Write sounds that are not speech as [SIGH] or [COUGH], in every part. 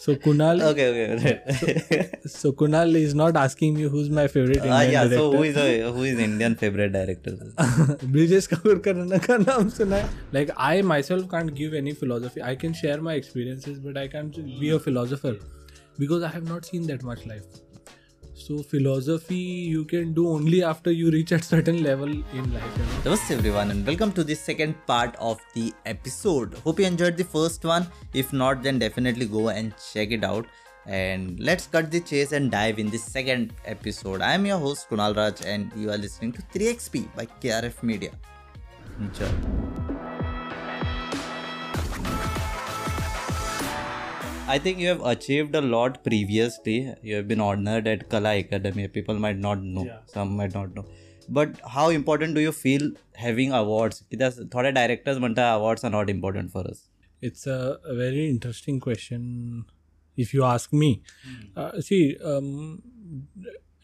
So Kunal. Okay, okay. so, so, Kunal is not asking me who's my favorite ah, Indian uh, yeah, director. So who is a, who is Indian favorite director? Brijesh Kaur ka naam suna Like I myself can't give any philosophy. I can share my experiences, but I can't be a philosopher because I have not seen that much life so philosophy you can do only after you reach a certain level in life? Namaste everyone and welcome to the second part of the episode. Hope you enjoyed the first one. If not, then definitely go and check it out. And let's cut the chase and dive in the second episode. I am your host Kunal Raj and you are listening to 3XP by KRF Media. Enjoy. I think you have achieved a lot previously. You have been honored at Kala Academy. People might not know. Yeah. Some might not know. But how important do you feel having awards कित्याक थोडे directors म्हणटा awards are not important for us it's a very interesting question if you ask me see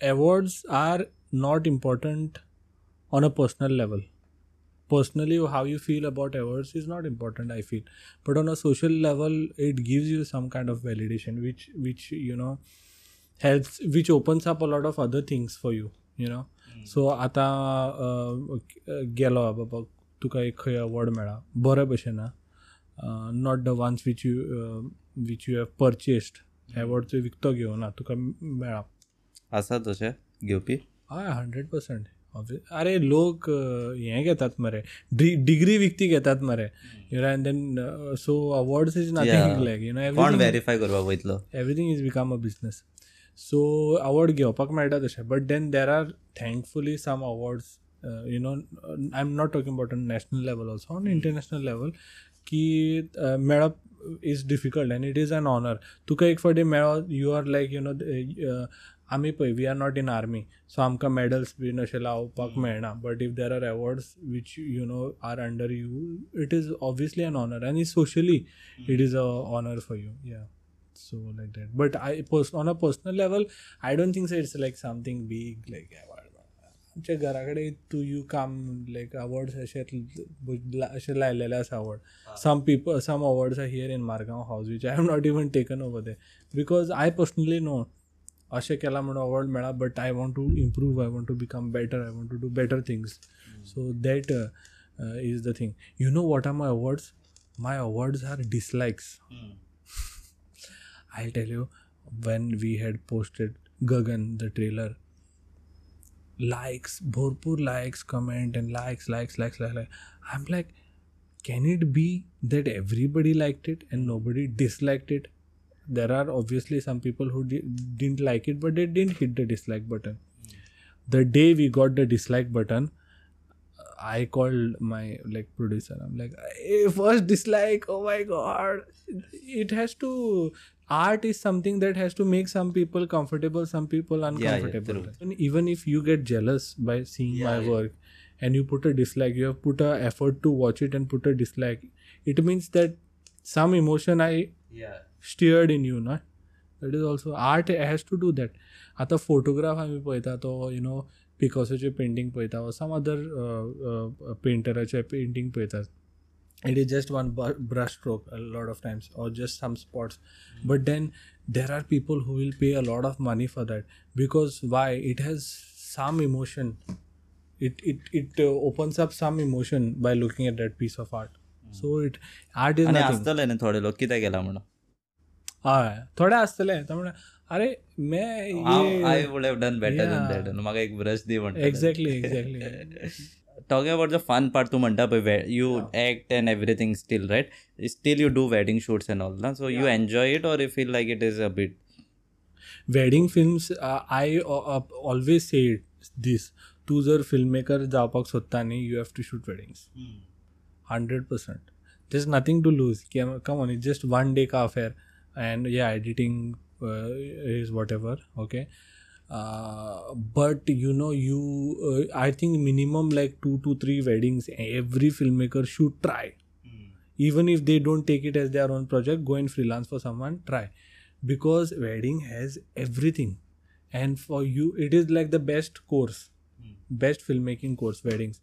awards are not important on a personal level personally how you feel about awards is not important i feel but on a social level it gives you some kind of validation which which you know helps which opens up a lot of other things for you you know so आतां अ, गेलो बाबा तुका एक खंय award मेळ्ळा बरे भशेन not the ones which you which you have purchased award तूं विकतो घेवना तुका मेळ्ळा आसा तशें घेवपी हय हंड्रेड पर्संट अरे लोक हें घेतात मरे। डिग्री विकती घेतात मरे। You know and then so awards is. Nothing like you know कोण व्हेरीफाय करपाक वयतलो everything is become a business so award घेवपाक मेळटा तशें. But then there are thankfully some awards you know I am not talking about on national level also on international level की uh, मेळप is difficult and it is an honour तुका एक फावटी मेळो you are like you know आमी पळय we are not in army so आमकां medals बीन अशें लावपाक मेळना. But if there are awards which you know are under you it is obviously an honour आनी socially it is a honour for you या so like that. But i pers- on a personal level i don't think so it's like something big like आमच्या घरा कडेन तू you काम लायक awards अशे अशे लायलेले आसा award some people some awards are here in Margao हावस which I have not even taken over they because I personally know अशें केलां म्हणून अवॉर्ड मेळ्ळा but I want to improve I want to become better I want to do better things so that is the thing you know what are my awards my awards are डिसलायक्स [LAUGHS] I'll tell you when we had posted Gagan the trailer likes bhorpur likes comment and likes likes likes likes, likes. I'm like can it be that everybody liked it and nobody disliked it There are obviously some people who di- didn't like it but they didn't hit the dislike button the day we got the dislike button I called my like producer. I'm like, hey, first dislike. Oh my god, it has to. Art is something that has to make some people comfortable, some people uncomfortable. true. and even if you get jealous by seeing my Yeah, yeah. work, and you put a dislike, you have put a effort to watch it and put a dislike. It means that some emotion I Yeah. Stirred in you not that is also art has to do that आतां photograph आमी पळयता तो you know पिकॉसोचे painting पळयता वा some other पेंटराचे painting पळयतात it is just one brush stroke a lot of times or just some spots mm-hmm. but then there are people who will pay a lot of money for that because why it has some emotion it it, it uh, opens up some emotion by looking at that piece of art mm-hmm. so it art is nothing. थोडे लोक कितें केला म्हणून थोडे आसतले अरे may I would have done better. Than that म्हाका एक ब्रश दी म्हणटा exactly exactly talking about the fun part तू म्हणटा पळय you act and everything still right still you do wedding shoots and all ना? So you enjoy it or you feel like it is a bit wedding films I always say this तूं जर film maker जावपाक सोदता न्ही you have to shoot weddings hundred percent there is nothing to lose come on it just one day का affair and yeah editing uh, is whatever okay? Uh, but you know you uh, i think minimum like two to three weddings every filmmaker should try. Even if they don't take it as their own project go and freelance for someone try. Because wedding has everything. And for you it is like the best course. Best filmmaking course weddings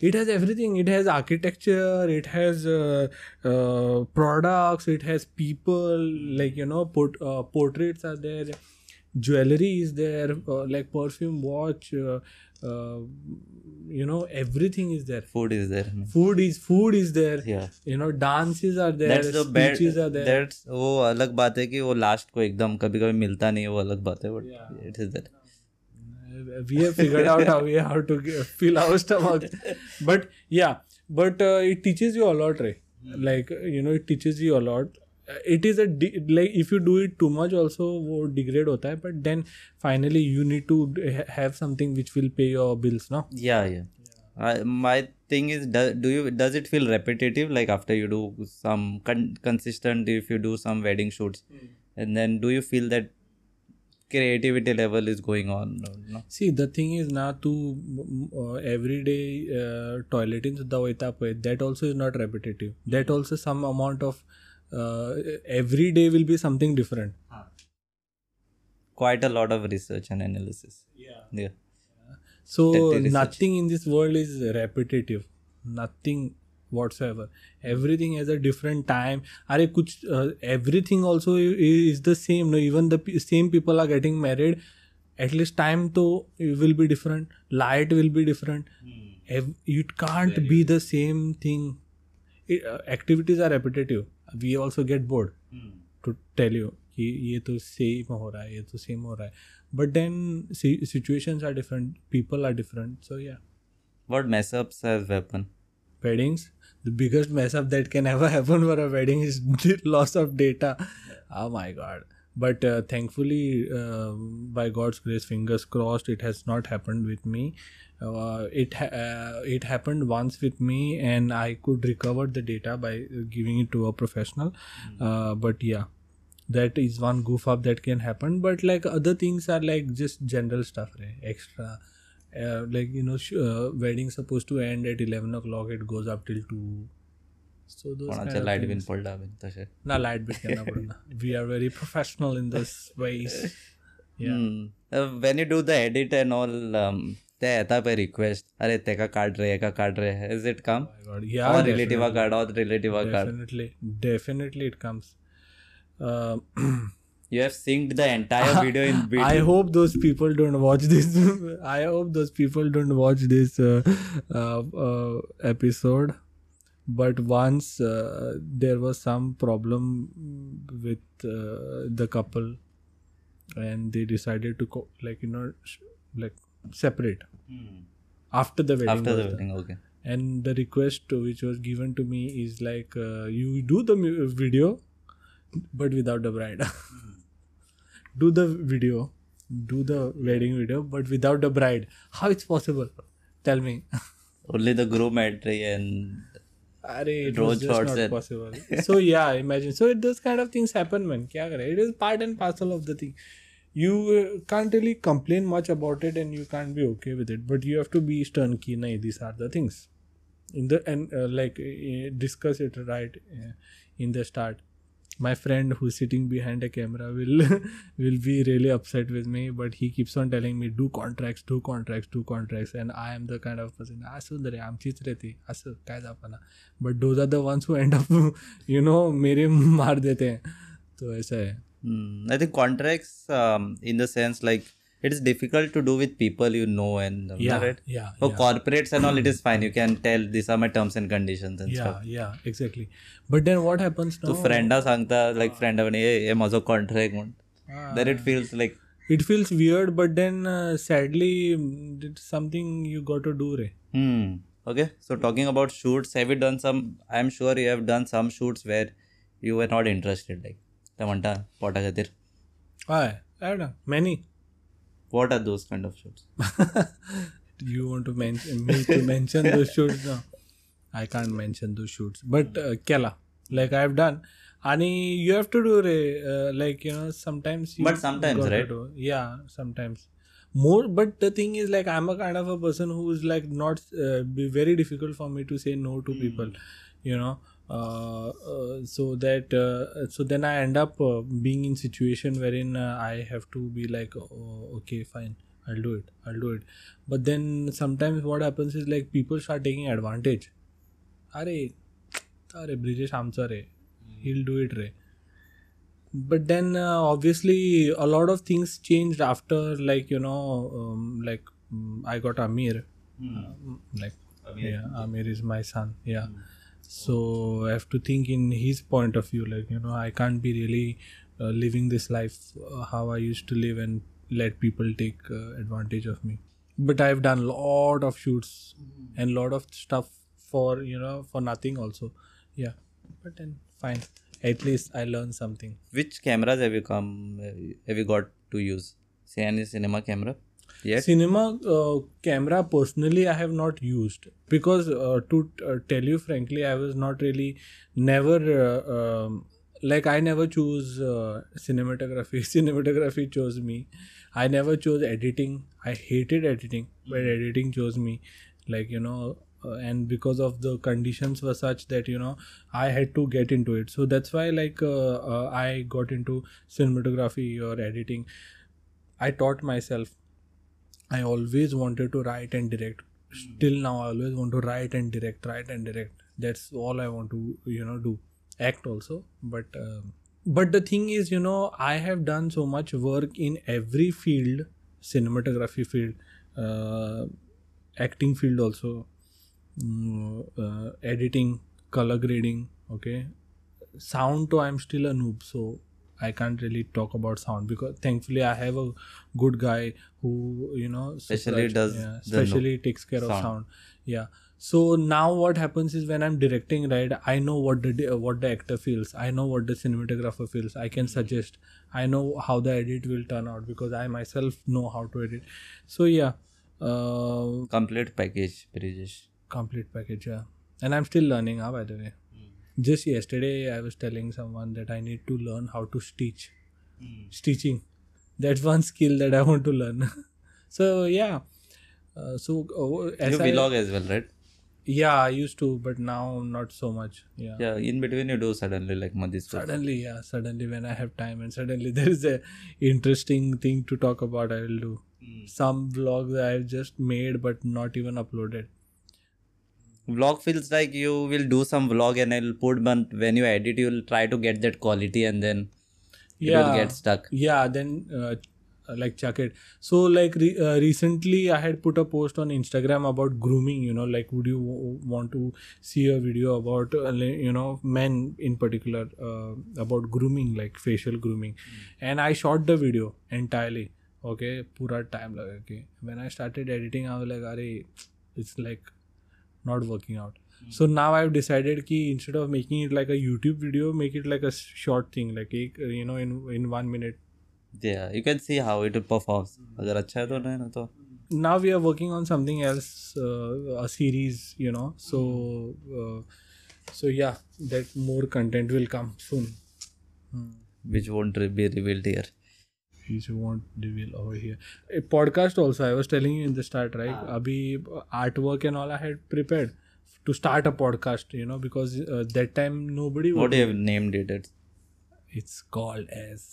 it has everything it has architecture it has uh, uh, products it has people like you know port, uh, portraits are there jewelry is there uh, like perfume watch uh, uh, you know everything is there food is there food is food is there yeah you know dances are there that's the bad speeches are there that's वो अलग बात है कि वो last को एकदम कभी कभी मिलता नहीं है वो अलग बात है but Yeah. It is that we have figured out how we how to g- fill our stomach but yeah but uh, it teaches you a lot right like uh, you know it teaches you a lot Uh, it is a de- like if you do it too much also वो degrade होता है but then finally you need to d- ha- have something which will pay your bills no yeah yeah I, my thing is do, do you does it feel repetitive like after you do some con- consistent if you do some wedding shoots and then do you feel that creativity level is going on no? see the thing is now to uh, everyday uh, toileting that also is not repetitive. That also some amount of uh, every day will be something different. Quite a lot of research and analysis. Yeah. Yeah. So nothing in this world is repetitive. Nothing. Whatsoever everything as a different time अरे कुछ everything also is the same no even the same people are getting married at least time तो will be different light will be different it can't be the same thing activities are repetitive we also get bored to tell you कि ये तो same हो रहा है ये तो same हो रहा है. But then situations are different people are different so yeah word mashups as weapon? Weddings. The biggest mess up that can [LAUGHS] ever happen for a wedding is the [LAUGHS] loss of data. Oh my god. But uh, thankfully uh, by god's grace fingers crossed it has not happened with me. Uh, it ha- uh, it happened once with me and i could recover the data by giving it to a professional. Uh, but yeah that is one goof up that can happen. But like other things are like just general stuff right? extra uh, like you know sh- uh, wedding supposed to end at 11 o'clock it goes up till 2 so those kind कोणाच्या of light things. बिन पडला बिन तसे ना light bit करना पड़ना we are very professional in this ways [LAUGHS] yeah when you do the edit and all ते येता पळय request अरे तेका काड रे हेका काड रे is it come my god yeah और रिलेटिवा काड और रिलेटिवा काड definitely definitely it comes you have synced the entire video in between. [LAUGHS] I hope those people don't watch this. [LAUGHS] I hope those people don't watch this uh, uh, uh, episode. But once uh, there was some problem with uh, the couple, and they decided to co- like you know sh- like separate mm. after the wedding. After the wedding, okay. And the request which was given to me is like uh, you do the video, but without the bride. [LAUGHS] Hmm do the video, do the wedding video, but without the bride. How it's possible? Tell me. [LAUGHS] Only the groom entry and. Are, it was just not and... possible. so yeah, imagine. So it, those kind of things happen, man. Kya kare? It is part and parcel of the thing. You uh, can't really complain much about it, and you can't be okay with it. But you have to be turnkey. Nah, these are the things in the and uh, like uh, discuss it right uh, in the start My friend who's sitting behind a camera will will be really upset with me, but he keeps on telling me do contracts, do contracts, do contracts, and I am the kind of person. असं आमचीच रे ती असं काय दाखवना but those are the ones who end up you know मेरे मार देते हैं तो ऐसा है Hmm. I think contracts, um, in the sense like it is difficult to do with people you know and um, Yeah, right? yeah, For yeah. corporates and all, it is fine. You can tell these are my terms and conditions and yeah stuff. yeah exactly but then what happens तू now फ्रेंडा सांगता like फ्रेंडा म्हणे "ए, हे माझो contract म्हण that it feels like it feels weird but then uh, sadly mm, it's something you got to do रे Hmm. Okay. So talking about shoots, have you done some? I'm sure you have done some shoots where you were not interested. Like ते म्हणता पोटा खातीर. Why? I don't know. Many. what are those kind of shoots? [LAUGHS] you want to mention me to mention those shoots? No, I can't mention those shoots. But uh, Kela, like I've done. And you have to do uh, like you know sometimes. You But sometimes, right? do- yeah, sometimes. More, but the thing is like I'm a kind of a person who is like not uh, be very difficult for me to say no to people, you know. Uh, uh, so that uh, so then I end up uh, being in situation wherein uh, I have to be like, oh, okay, fine, I'll do it. I'll do it. But then sometimes what happens is like people start taking advantage. अरे अरे ब्रिजेश आमचा रे he'll do it रे but then uh, obviously a lot of things changed after like you know um, like mm, i got amir Um, like yeah amir is my son yeah so i have to think in his point of view like you know i can't be really uh, living this life uh, how i used to live and let people take uh, advantage of me but i've done a lot of shoots and lot of stuff for you know for nothing also yeah but then fine at least i learned something Which cameras have you come? Have you got to use? Say any cinema camera? Yes. cinema uh, camera personally i have not used because uh, to uh, tell you frankly i was not really never uh, um, like i never choose uh, cinematography. [LAUGHS] Cinematography chose me. I never chose editing. I hated editing but editing chose me. Like you know uh, and because of the conditions were such that you know i had to get into it. So that's why like uh, uh, i got into cinematography or editing. I taught myself I always wanted to write and direct. Still now, I always want to write and direct, write and direct. That's all I want to, you know, do. Act also, but um, but the thing is, you know, I have done so much work in every field, cinematography field, uh, acting field also, mm, uh, editing, color grading. Okay, sound. To I'm still a noob, so I can't really talk about sound because thankfully I have a good guy who you know Especially does yeah, no- especially takes care of sound. sound. Yeah. So now what happens is when I'm directing, right? I know what the what the actor feels. I know what the cinematographer feels. I can suggest. I know how the edit will turn out because I myself know how to edit. So yeah, uh, Complete package, Brijesh. complete package. Yeah, and I'm still learning. Huh, by the way. Just yesterday, I was telling someone that I need to learn how to stitch. Stitching. That's one skill that I want to learn. [LAUGHS] so yeah. Uh, so uh, as You I- vlog as well, right? yeah, I used to, but now not so much. Yeah. Yeah. In between, you do suddenly like Madhis. Suddenly, yeah, suddenly when I have time and suddenly [LAUGHS] there is a interesting thing to talk about, I will do. Some vlogs I have just made but not even uploaded vlog feels like you will do some vlog and it'll put but when you edit you'll try to get that quality and then yeah. it will get stuck yeah then uh, like chuck it so like re- uh, recently i had put a post on instagram about grooming you know like would you w- want to see a video about uh, you know men in particular uh, about grooming like facial grooming mm. and i shot the video entirely okay pura time laga ke when i started editing i was like are it's like not working out. So now I've decided कि instead of making it like a YouTube video, make it like a short thing, like एक, you know, in in one minute. Yeah, you can see how it performs. अगर अच्छा है तो नहीं ना तो now we are working on something else uh, a series you know so uh, so yeah that more content will come soon hmm. which won't be revealed here. Which we won't reveal over here a podcast also i was telling you in the start right abhi artwork and all i had prepared to start a podcast you know because uh, that time nobody What you have named it? It's, it's called as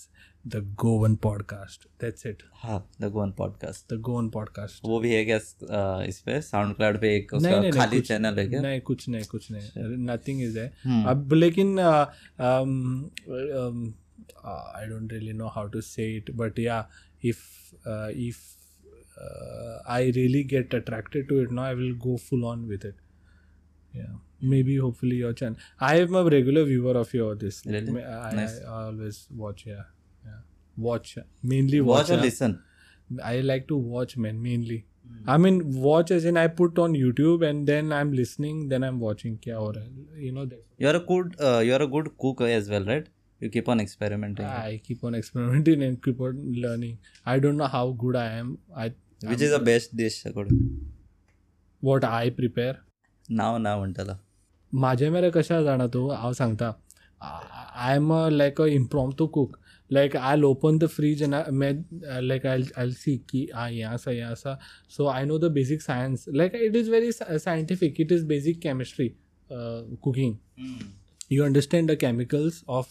the goan podcast that's it हाँ The Goan Podcast. the goan podcast वो भी है क्या इस पे sound cloud पे एक उसका नहीं, खाली चैनल है क्या नहीं कुछ नहीं कुछ नहीं नथिंग इज़ है Hmm. अब लेकिन uh, I don't really know how to say it, but yeah, if uh, if uh, I really get attracted to it now, I will go full on with it. Yeah, maybe hopefully your channel. I am a regular viewer of your this. Really? I, nice. I always watch. Yeah, yeah. Watch mainly watch, watch or yeah. listen. I like to watch, man. Mainly. I mean, watch as in I put on YouTube and then I'm listening, then I'm watching. Kya or you know. You're a good, uh, you're a good cook as well, right? You keep on experimenting. I keep on experimenting and keep on learning. I don't know how good I am. I Which is the best dish according? what I prepare. नाव ना म्हणटाला माझे मेरे कशा जाणा तूं हांव सांगता I am a like a impromptu cook like oil open the fridge and like oil oil सी की आं हें आसा हें आसा so I know the basic science like it is very scientific it is basic chemistry cooking you understand the chemicals of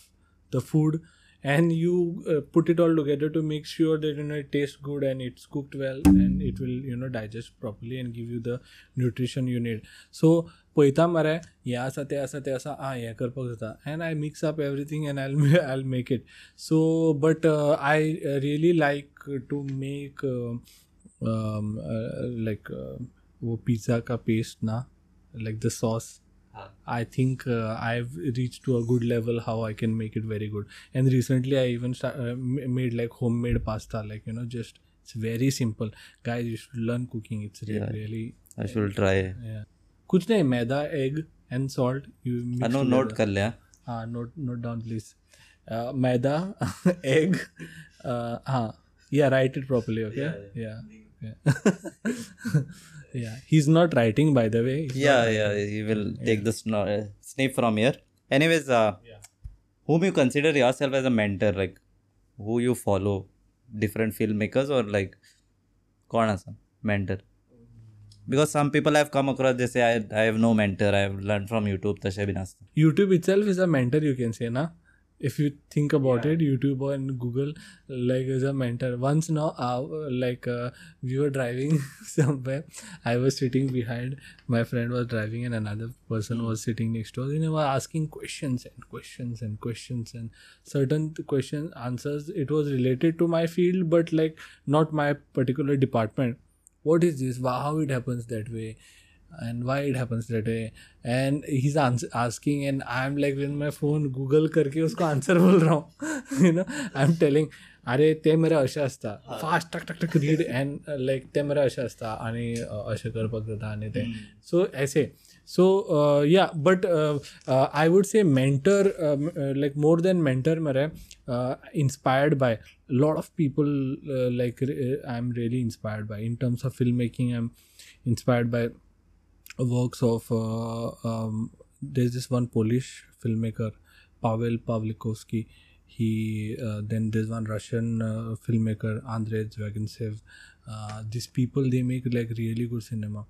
the food and you uh, put it all together to make sure that you know it tastes good and it's cooked well and it will you know digest properly and give you the nutrition you need so पळयता मरे हें आसा तें आसा तें आसा आं हें करपाक जाता and I mix up everything and I oil make it so but I really like to make like वो पिज़्ज़ा का पेस्ट ना like the sauce I think uh, I've reached to a good level how I can make it very good. And recently, I even start, uh, made like homemade pasta. Like you know, just it's very simple. Guys, you should learn cooking. It's re- Yeah. really I should uh, try. yeah. कुछ नहीं maida egg and salt you I know note कर लिया हाँ note note down please maida egg हाँ yeah write it properly okay yeah yeah yeah he's not writing by the way He's yeah yeah you will take the sno- uh, snip from here anyways uh, whom you consider yourself as a mentor like who you follow different filmmakers or like कौन असा mentor because some people have come across they say I, I have no mentor I have learned from YouTube तशें been आसता YouTube itself is a mentor, you can say, na. if you think about it, YouTube and Google like as a mentor. Once now, uh, like uh, we were driving [LAUGHS] somewhere, I was sitting behind. My friend was driving, and another person was sitting next to us. And they were asking questions and questions and questions and certain question answers. It was related to my field, but like not my particular department. What is this? Wow, how it happens that way? And why it happens that way and he's ans- asking and i'm like with my phone google करके उसको answer बोल रहा हूँ you know i'm telling अरे ते मरे अशें आसता फास्ट टक टक टक रीड एंड लायक ते मरे अशें आसता आनी अ, अशें करपाक जाता आनी ते सो ऐसे so yeah but I would say mentor like more than mentor मरे inspired by a lot of people uh, like re- i'm really inspired by in terms of filmmaking i'm inspired by works of uh, um, there's this one Polish filmmaker Pavel Pawlikowski. He uh, then there's one Russian uh, filmmaker Andrei Zvyagintsev. Uh, these people they make like really good cinema.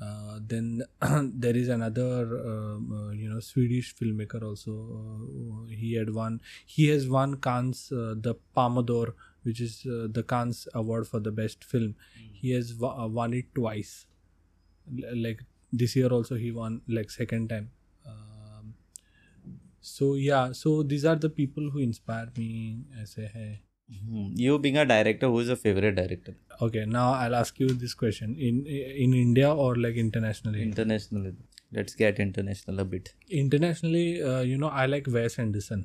Uh, then [CLEARS THROAT] there is another um, uh, you know Swedish filmmaker also. Uh, he had won he has won Cannes uh, the Palme d'Or, which is uh, the Cannes award for the best film. He has w- uh, won it twice L- like this year also he won like second time um, so yeah so these are the people who inspire me as a hey Hmm. you being a director who is your favorite director okay now i'll ask you this question in in india or like internationally internationally let's get international a bit internationally uh, you know i like wes anderson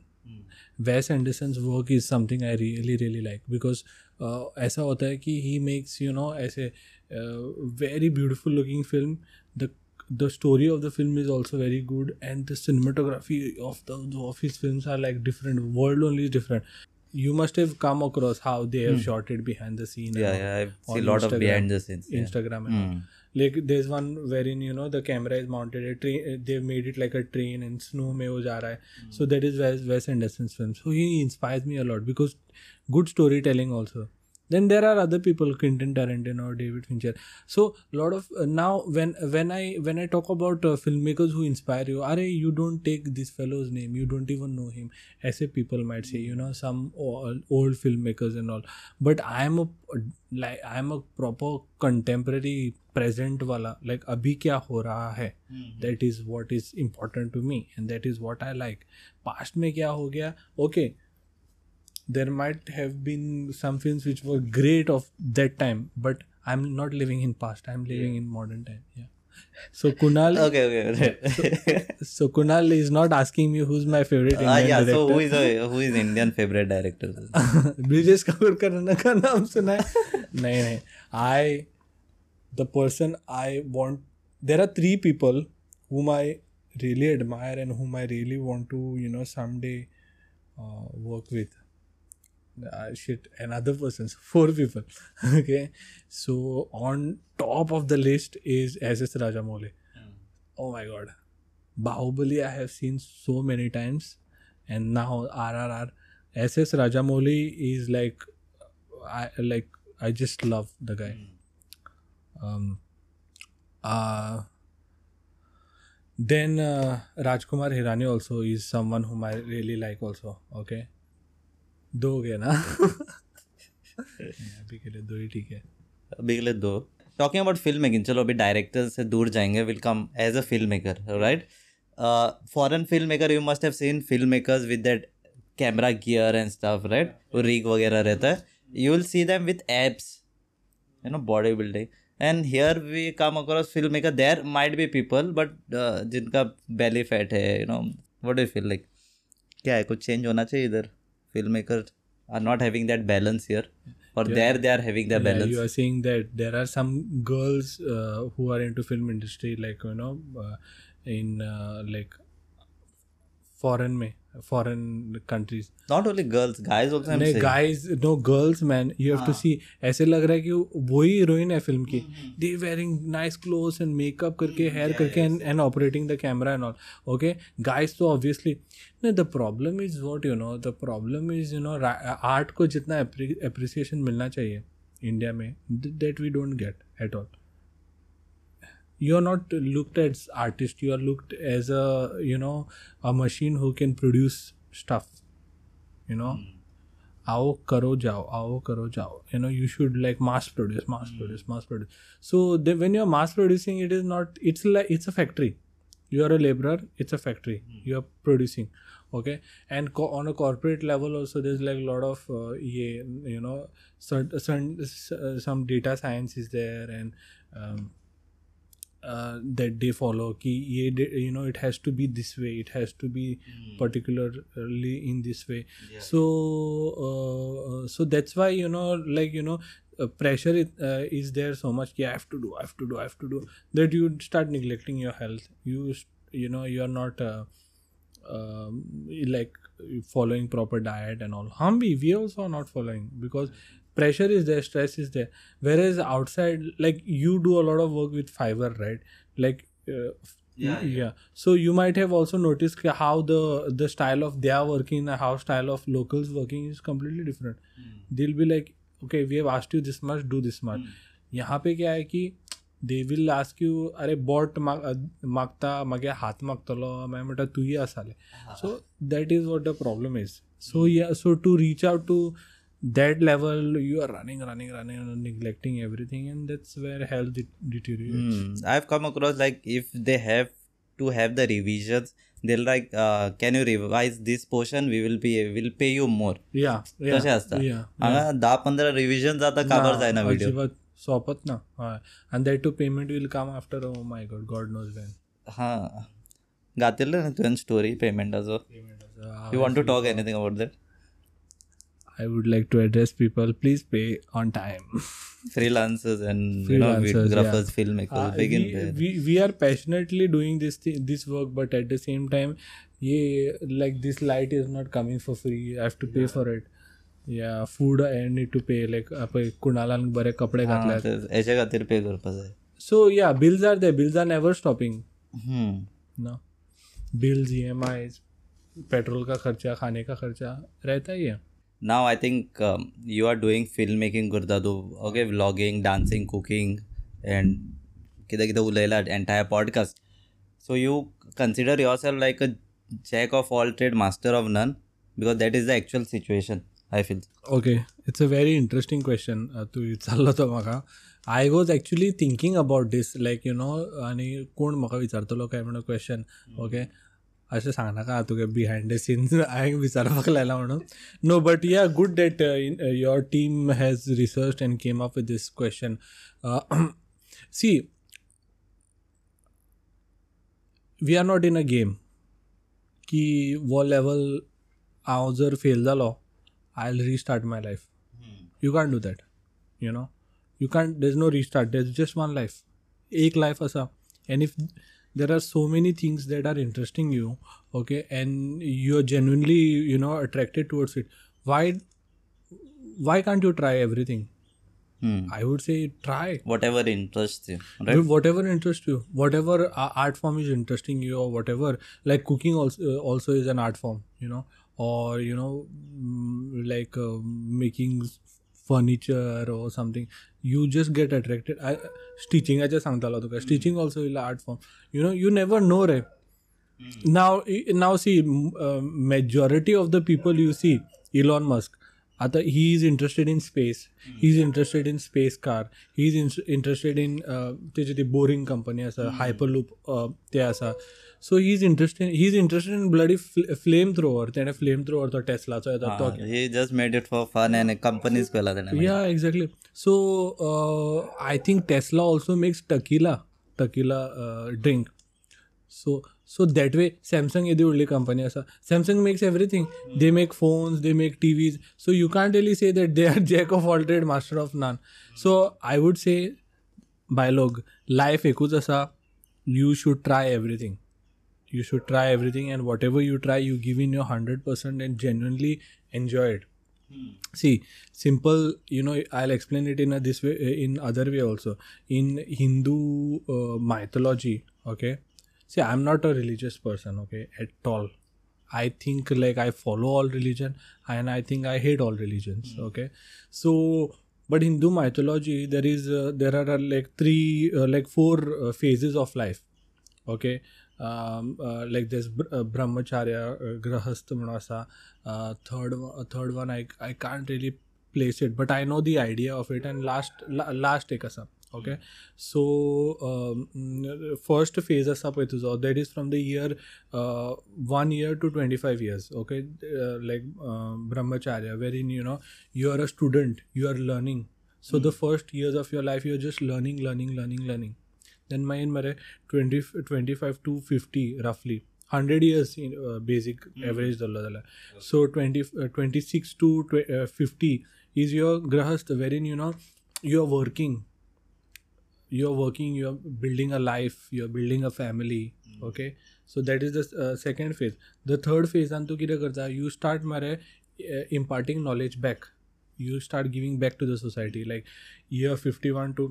wes anderson's work is something i really really like because uh, ऐसा होता है कि he makes you know ऐसे A very beautiful looking film the the story of the film is also very good and the cinematography of the, the of his films are like different world only is different you must have come across how they have mm. shot it behind the scene yeah yeah i've seen a lot instagram, of behind the scenes yeah. instagram mm. like there's one wherein you know the camera is mounted a train uh, they've made it like a train and snow mein ho ja raha hai. Mm. so hmm. that is wes, wes anderson's film so he inspires me a lot because good storytelling also Then there are other people, Quentin Tarantino or David Fincher. So lot of uh, now when when I when I talk about uh, filmmakers who inspire you, are you don't take this fellow's name, you don't even know him. As a people might say, you know, some old, old filmmakers and all. But I am a like I am a proper contemporary present wala. Like अभी क्या हो रहा है that is what is important to me and that is what I like. Past में क्या हो गया? Okay, there might have been some films which were great of that time, but I'm not living in past. I'm living in modern time. Yeah. So Kunal, [LAUGHS] okay okay okay so Kunal is not asking me who's my favorite Indian ah yeah director. so who is a, who is indian favorite director [LAUGHS] Brijesh Kapoor का का नाम सुना है नहीं नहीं I the person I want there are three people whom I really admire and whom I really want to you know someday uh, work with. Uh, shit, another person. So [LAUGHS] four people. [LAUGHS] okay, so on top of the list is S.S. Rajamouli. Oh my god, Bahubali I have seen so many times, and now RRR. S.S. Rajamouli is like, I like I just love the guy. Um, uh, then uh, Rajkumar Hirani also is someone whom I really like also. Okay, दो हो गए ना? [LAUGHS] अभी के लिए दो ही ठीक है। अभी के लिए दो। टॉकिंग अबाउट फ़िल्म मेकिंग चलो अभी डायरेक्टर से दूर जाएँगे will come as a film maker right foreign film maker you must have seen film makers with that camera gear and stuff right वो रिग वगैरह रहता है। You will see them with abs you know body building and here we come across film maker there might be people but जिनका belly fat है you know what do feel like क्या है कुछ change होना चाहिए इधर? filmmakers are not having that balance here or yeah. there they are having the yeah, balance you are saying that there are some girls uh, who are into film industry like you know uh, in uh, like foreign में foreign countries not only girls guys also नहीं guys no girls man you have to see ऐसे लग रहा है कि वो ही heroine है film की they wearing nice clothes and makeup करके हेयर करके and and operating the camera and all okay guys तो ऑब्वियसली नहीं the problem is what you know the problem is you know art को जितना appreciation मिलना चाहिए India में that we don't get at all you are not looked as artist you are looked as a you know a machine who can produce stuff you know आओ करो जाओ आओ करो जाओ you know you should like mass produce mass produce mass produce so the, when you're mass producing it is not it's like it's a factory you are a laborer it's a factory you are producing okay and co- on a corporate level also there's like a lot of uh, yeah, you know some, some some data science is there and um, uh, that they follow ki you know it has to be this way it has to be hmm. particularly in this way. So uh, uh, so that's why you know like you know uh, pressure uh, is, there so much yeah, i have to do i have to do i have to do that you start neglecting your health. You you know you are not um, like following proper diet and all. Hambi we also are not following because pressure is there stress is there whereas outside like you do a lot of work with fiverr right like uh, Yeah, yeah yeah so you might have also noticed how the the style of their working and how style of locals working is completely different mm. they'll be like okay we have asked you this much do this much यहाँ पे क्या है कि they will ask you अरे बॉट मागता मागे हात मागतलो मागीर म्हणटा तुय आसाले so that is what the problem is so yeah so to reach out to that level you are running running running and neglecting everything and that's where health det- deteriorates Hmm. I've come across like if they have to have the revisions, they'll like, uh, can you revise this portion? We will be will pay you more. yeah yeah तसे असतं yeah हांगा दहा पंधरा revision जाता काबर जायना video सोंपत ना हय and that too payment will come after oh my god god knows when हा घातिल्लें न्ही तुवें स्टोरी पेमेंटाचो Uh, you want to talk anything about that I would like to address people please pay on time freelancers and Freelancers, you know videographers yeah. filmmakers Uh, begin we, we we are passionately doing this thi- this work but at the same time yeah like this light is not coming for free i have to pay yeah. for it yeah food i need to pay like आपण कुणालान बरे कपडे हा, घातल्यात हेच्या खातीर पे करपा जाय so yeah bills are there bills are never stopping hmm. no bills emis petrol का खर्चा खाने का खर्चा रहता ही है now I think you are doing film making करता तू okay vlogging dancing cooking and किंवा किंवा उलयला entire podcast so you consider yourself like a jack of all trade master of none because that is the actual situation I feel okay it's a very interesting question तू विचारला तो मला I was actually thinking about this like you know आणि कोण मला विचारतो काय म्हणून क्वेश्चन ओके अशें सांगनाका हातूंत बिहायंड द सिन्स हांवें विचार लायला म्हणून no but yeah good that your team has research and came up with these question see we are not in a game की वो लेवल हांव जर फेल जालो I re restart my life you can do that you know you can't there's no restart start is just one life एक life आसा and if there are so many things that are interesting you, okay, and you're genuinely, you know, attracted towards it, why, why can't you try everything? hmm. I would say try. whatever interests you right whatever interests you whatever uh, art form is interesting you or whatever like cooking also uh, also is an art form you know or you know mm, like uh, making furniture or something you just get attracted I स्टिचिंगाचें सांगतालो तुका stitching also इला art form you know you never know रे now now see majority of the people you see Elon Musk आता he is interested in space he is interested in space car he is interested in तेजी ती boring company आसा hyperloop ते आसा so he is interested he is interested in bloody flamethrower तेणें flame thrower तो टेस्लाचो येता तो he just made it for fun and companies केला तेणें yeah exactly so I think Tesla also makes tequila tequila drink so so that way Samsung येदी व्हडली कंपनी आसा Samsung makes everything they make phones they make tea so you can't really say that they are jack of all master of none so I would say बायलॉग life एकूच आसा you should try everything you should try everything and whatever you try you give in your 100% and genuinely enjoy it. See simple you know i'll explain it in a this way in other way also. In hindu uh, mythology okay? See i'm not a religious person okay at all. I think like i follow all religion and i think i hate all religions okay? So but hindu mythology there is uh, there are uh, like three uh, like four uh, phases of life okay um, uh, like this, uh, brahmacharya uh, grahastha uh, third third one i i can't really place it but i know the idea of it and last la- last ekasa okay? Hmm. So um, first phase of sapaitusov that is from the year 1 year to 25 years okay? Like brahmacharya wherein you know you are a student you are learning. So the hmm. first years of your life you're just learning learning learning learning. Then mine mare 20 25 to 50 roughly 100 years in uh, basic mm-hmm. average dollar dollar so 20 uh, 26 to tw- uh, 50 is your grahast wherein you know you're working you're working you're building a life you're building a family mm-hmm. okay so that is the uh, second phase the third phase and tu कितें करता you start mare uh, imparting knowledge back you start giving back to the society like year 51 to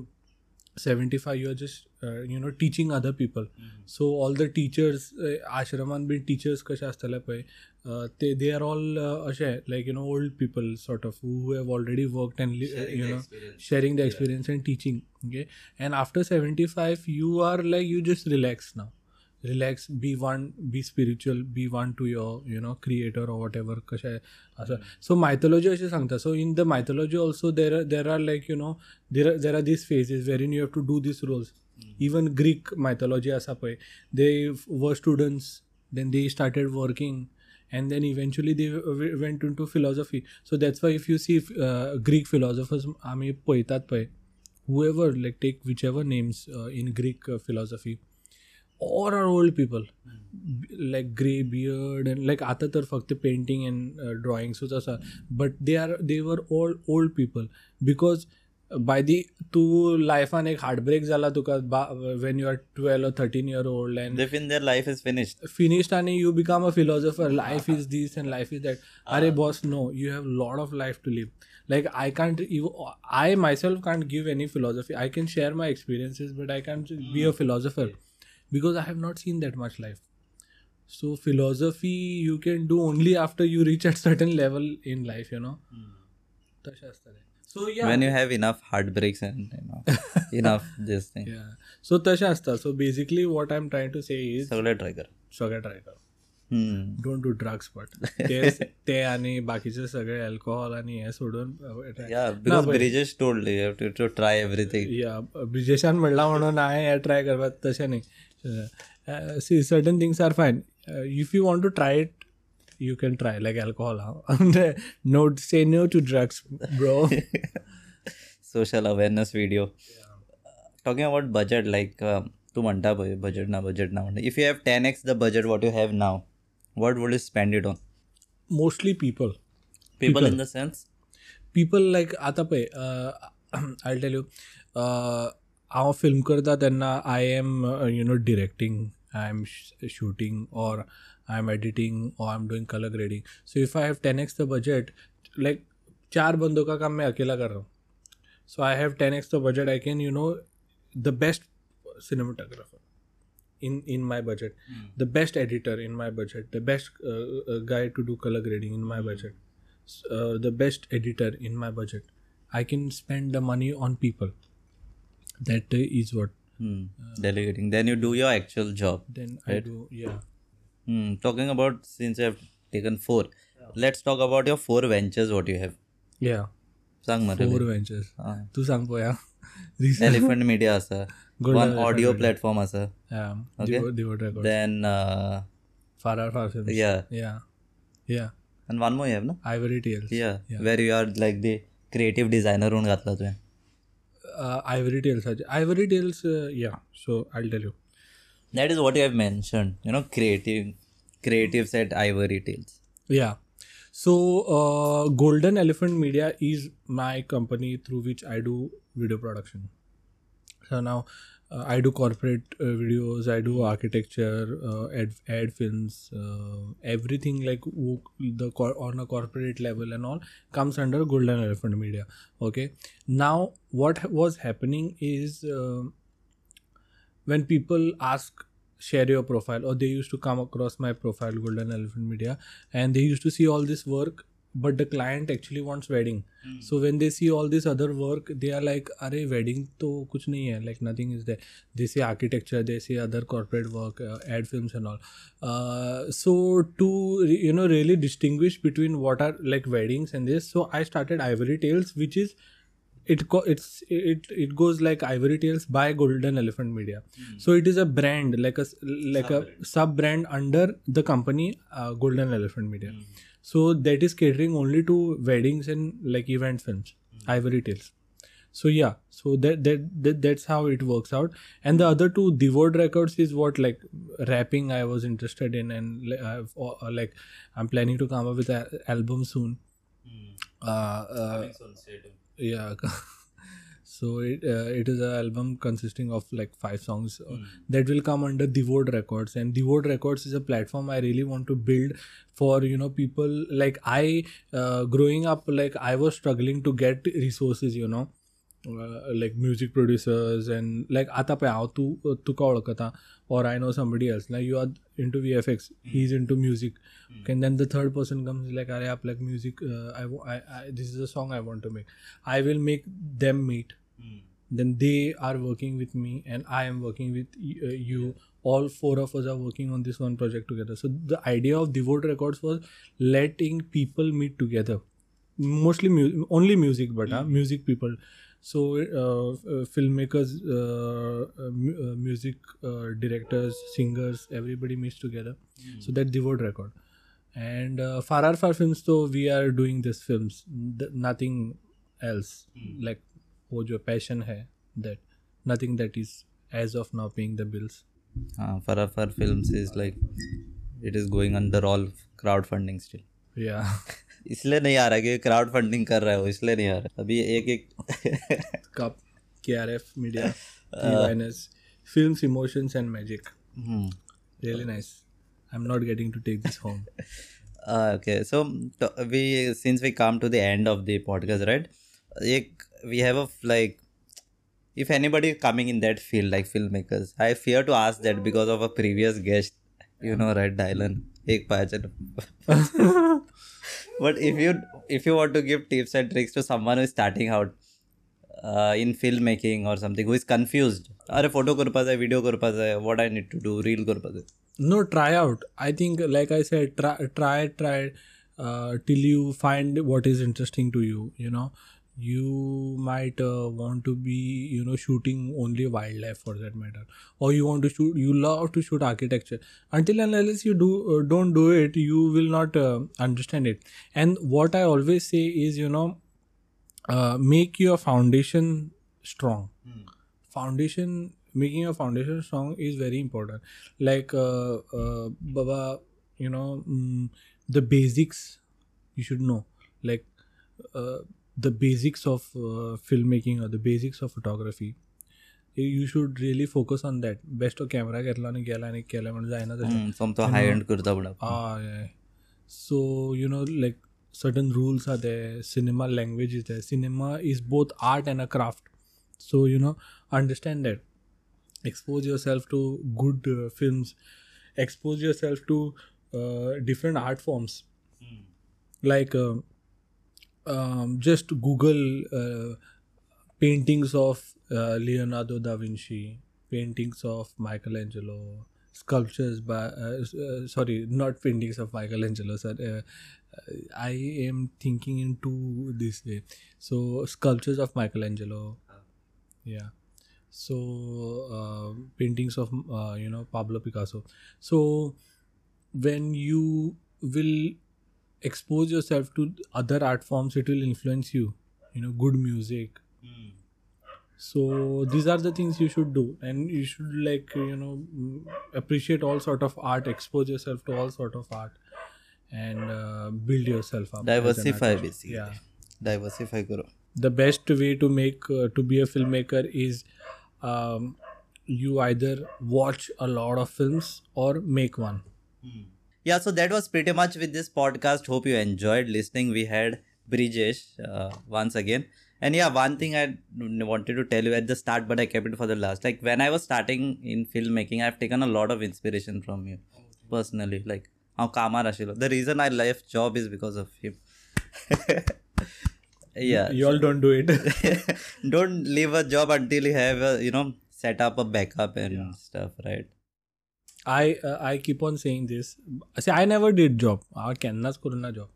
75 you're just uh, you know teaching other people so all the teachers uh, ashraman been teachers कशे आसतले पळय uh, they they are all uh, अशे like you know old people sort of who have already worked and li- uh, you know sharing the experience and teaching okay and after 75 you are like you just relax now relax be one be spiritual be one to your you know creator or whatever कशें असं so mythology अशें सांगता so in the mythology also there are there are like you know there are there are these phases wherein you have to do these roles even greek mythology आसा पळय they were students then they started working and then eventually they w- went into philosophy so that's why if you see uh, greek philosophers आमी पळयतात पळय whoever like take whichever names uh, in greek uh, philosophy all are old people B- like gray beard and like आता तर फक्त painting and ड्रॉइंग्सूच आसा but they are they were all old people because by the तूं लायफान एक heart break जाला तुका when you are twelve or thirteen year old and they think their life is finished finished and you become a philosopher life is this and life is that are boss no you have lot of life to live like i can't even i myself can't give any philosophy i can share my experiences but i can't be a philosopher because i have not seen that much life so philosophy you can do only after you reach at certain level in life you know तशें आसता तें. so yeah when you have enough heartbreaks and you know enough this thing yeah so तशें आसता so basically what i'm trying to say is सगळे try कर सगळें try कर Hmm. Don't do drugs but ते आणि बाकीचे सगळे अल्कोहोल आणि हे सोडून yeah because Bridges told you have to, to try everything या ब्रिजेशान म्हणला म्हणून हांवें हे ट्राय करपाक तशें न्ही Uh, uh, see, certain things are fine. Uh, if you want to try it, you can try like alcohol. Huh? [LAUGHS] Uh, no, say no to drugs, bro. [LAUGHS] Social awareness video. Yeah. Talking about budget, like uh, um, two manta budget na budget na. If you have 10x the budget what you have now, what would you spend it on? Mostly people. People, people. in the sense. People like Atape. Uh, [CLEARS THROAT] I'll tell you. Uh, हाँ film करता I am you know directing I am shooting और I am editing or I am doing colour grading so if I have ten X the budget like चार बंदों का काम मैं अकेला कर रहा हूँ। So I have ten X the budget I can you know the best cinematographer in in my budget the best editor in my budget the best guy to do colour grading in my budget the best editor in my budget I can spend the money on people that uh, is what hmm. uh, delegating then you do your actual job then right? i do yeah hmm. talking about since i've taken four yeah. let's talk about your four ventures what you have yeah sang four ventures tu sang po yeah सांग मला four ventures तू सांग पोया elephant media असा one audio platform असा then uh, far far films yeah yeah yeah and one more you have no ivory tales yeah, yeah. where you are like the creative designer on घातला तुम्ही uh, Ivory Tales. Ivory Tales, uh, yeah. So I'll tell you. That is what you have mentioned. You know, creative, creatives at Ivory Tales. Yeah. So uh, Golden Elephant Media is my company through which I do video production. So now uh, I do corporate uh, videos, I do architecture, uh, ad, ad films, uh, everything like the on a corporate level and all comes under Golden Elephant Media. Okay. Now, what was happening is uh, when people ask share your profile or they used to come across my profile golden elephant media and they used to see all this work but the client actually wants wedding. So when they see all this other work they are like are wedding to kuch nahi hai like nothing is there. They say architecture they say other corporate work uh, ad films and all. Uh, so to you know really distinguish between what are like weddings and this so i started ivory tales which is it co- it's it it goes like ivory tales by golden elephant media. So it is a brand like a like a sub brand under the company uh, golden elephant media so that is catering only to weddings and like event films ivory tales. So yeah so that, that that that's how it works out. And the other two devote records is what like rapping i was interested in and li- I've, uh, like i'm planning to come up with an album soon. Uh, uh, yeah [LAUGHS] so it uh, it is an album consisting of like five songs uh, that will come under devote records and devote records is a platform i really want to build for you know people like i uh, growing up like i was struggling to get resources you know uh, like music producers and like आता पळय हांव तू तुका वळखता or I know somebody else like you are into VFX he's into music and then the third person comes like अरे आपल्याक music uh, I, wa- I, I this is a song I want to make I will make them meet then they are working with me and I am working with uh, you. All four of us are working on this one project together. So the idea of Devote Records was letting people meet together. Mostly mu- only music but uh, music people. So uh, uh, filmmakers uh, uh, music uh, directors singers everybody meets together. So that's devote record. And uh, far far films though we are doing these films th- nothing else. Like वो जो passion है that nothing that is as of now paying the bills हाँ for for film is like it is going under all crowd funding still yeah इसलिए नहीं आ रहा कि crowd funding कर रहे हो इसलिए नहीं आ रहा अभी एक एक cup K R F media film emotions and magic really nice I am not getting to take this home okay so we since we come to the end of the podcast right एक we have a like if anybody coming in that field like filmmakers i fear to ask that because of a previous guest you know right dylan? [LAUGHS] But if you if you want to give tips and tricks to someone who is starting out uh, in filmmaking or something who is confused are photo or video kar what i need to do real kar no try out. I think like i said try try try uh, till you find what is interesting to you you know? You might uh, want to be you know shooting only wildlife for that matter. Or you want to shoot you love to shoot architecture. Until and unless you do uh, don't do it you will not uh, understand it. And what i always say is you know uh, make your foundation strong. Foundation making a foundation strong is very important. Like uh, uh, baba you know mm, the basics you should know. Like uh, the basics of uh, filmmaking or the basics of photography you should really focus on that best of camera घेतला आणि गेला आणि केला म्हणजे जायना तशें Hmm, समतो hi and करता म्हणून. Ah, yeah. So you know, like certain rules are there. Cinema language is there. Cinema is both art and a craft. So you know, understand that. Expose yourself to good uh, films. Expose yourself to uh, different art forms. Like uh, um, just Google uh, paintings of uh, Leonardo da Vinci, paintings of Michelangelo, sculptures by uh, uh, sorry, not paintings of Michelangelo, sir, uh, I am thinking into this way. So sculptures of Michelangelo, yeah. So uh, paintings of uh, you know Pablo Picasso. So when you will expose yourself to other art forms, it will influence you. You know, good music. So these are the things you should do, and you should like you know mm, appreciate all sort of art, expose yourself to all sort of art, and uh, build yourself up. Diversify basically. Yeah. Diversify करो. The best way to make uh, to be a filmmaker is um, you either watch a lot of films or make one. Yeah, so that was pretty much with this podcast. Hope you enjoyed listening. We had Brijesh uh, once again. And yeah, one thing I wanted to tell you at the start, but I kept it for the last. Like when I was starting in filmmaking, I've taken a lot of inspiration from you personally. Like, how Kamar Ashilo. The reason I left job is because of him. [LAUGHS] yeah. You all don't do it. [LAUGHS] Don't leave a job until you have, a, you know, set up a backup and stuff, right? I uh, I keep on saying this. See, I never did job. I cannot करना job.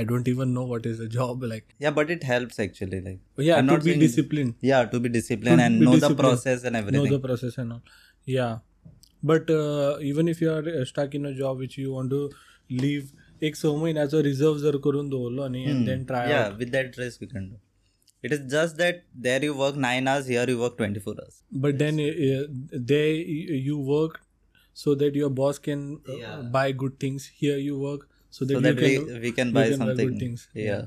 I don't even know what is a job [LAUGHS] like. Yeah, but it helps actually. Like, Yeah, I'm to not be saying- disciplined. yeah, to be disciplined To and be know the disciplined. process and everything. know the process and all yeah but uh, even if you are uh, stuck in a job which you want to leave एक स महिन्याचो reserve जर करून दवरलो न्ही Hmm. and then try yeah, out with that dress we can do. It is just that there you work nine hours, here you work 24 hours. but then uh, they you work so that your boss can uh, yeah. buy good things. Here you work so that, so that we, can, we can buy can something. buy things. Yeah. yeah.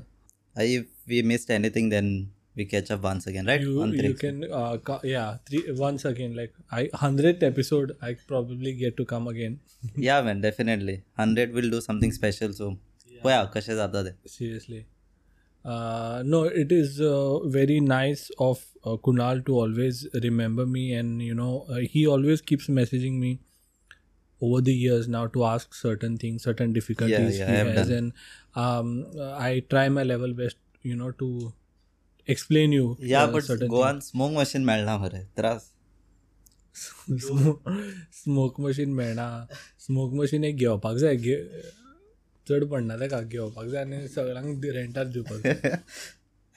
I, if we missed anything then we catch up once again right? You, you can uh, ca- yeah three, once again like i 100th episode i probably get to come again. [LAUGHS] Yeah man definitely. 100 will do something special so. Yeah. Seriously. Uh, no it is uh, very nice of uh, kunal to always remember me and you know uh, he always keeps messaging me over the years now to ask certain things certain difficulties yeah, I he have has done. and um, uh, i try my level best you know to explain you Yeah, uh, but certain गोवान smoke machine मेळना मरे त्रास [LAUGHS] smoke machine मेळना smoke machine एक घेवपाक जाय घे चड पडना ताका घेवपाक जाय आनी सगळ्यांक रेंटार दिवपाक जाय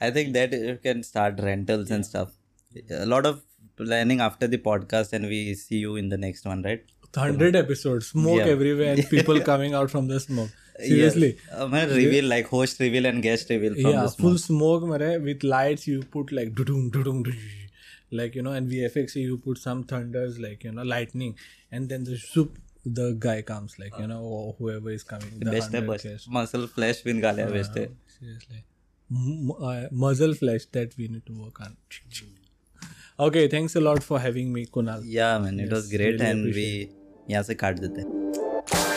I think that you can start rentals and stuff. A lot of planning after the podcast, and we see you in the next one, right? 100 episodes smoke yeah. everywhere and people [LAUGHS] coming out from the smoke. Seriously. Yes. uh, man, reveal like host reveal and guest reveal from yeah the smoke. full smoke mare, eh? with lights you put like doo-doom, doo-doom, doo, like you know and vfx you put some thunders like you know lightning. And then the soup the guy comes like you know or whoever is coming the best, best. muscle flash win gale yeah, best. seriously. M- uh, muzzle flash that we need to work on. Okay thanks a lot for having me kunal. Yeah man it yes, was great really and we यहाँ से काट देते हैं।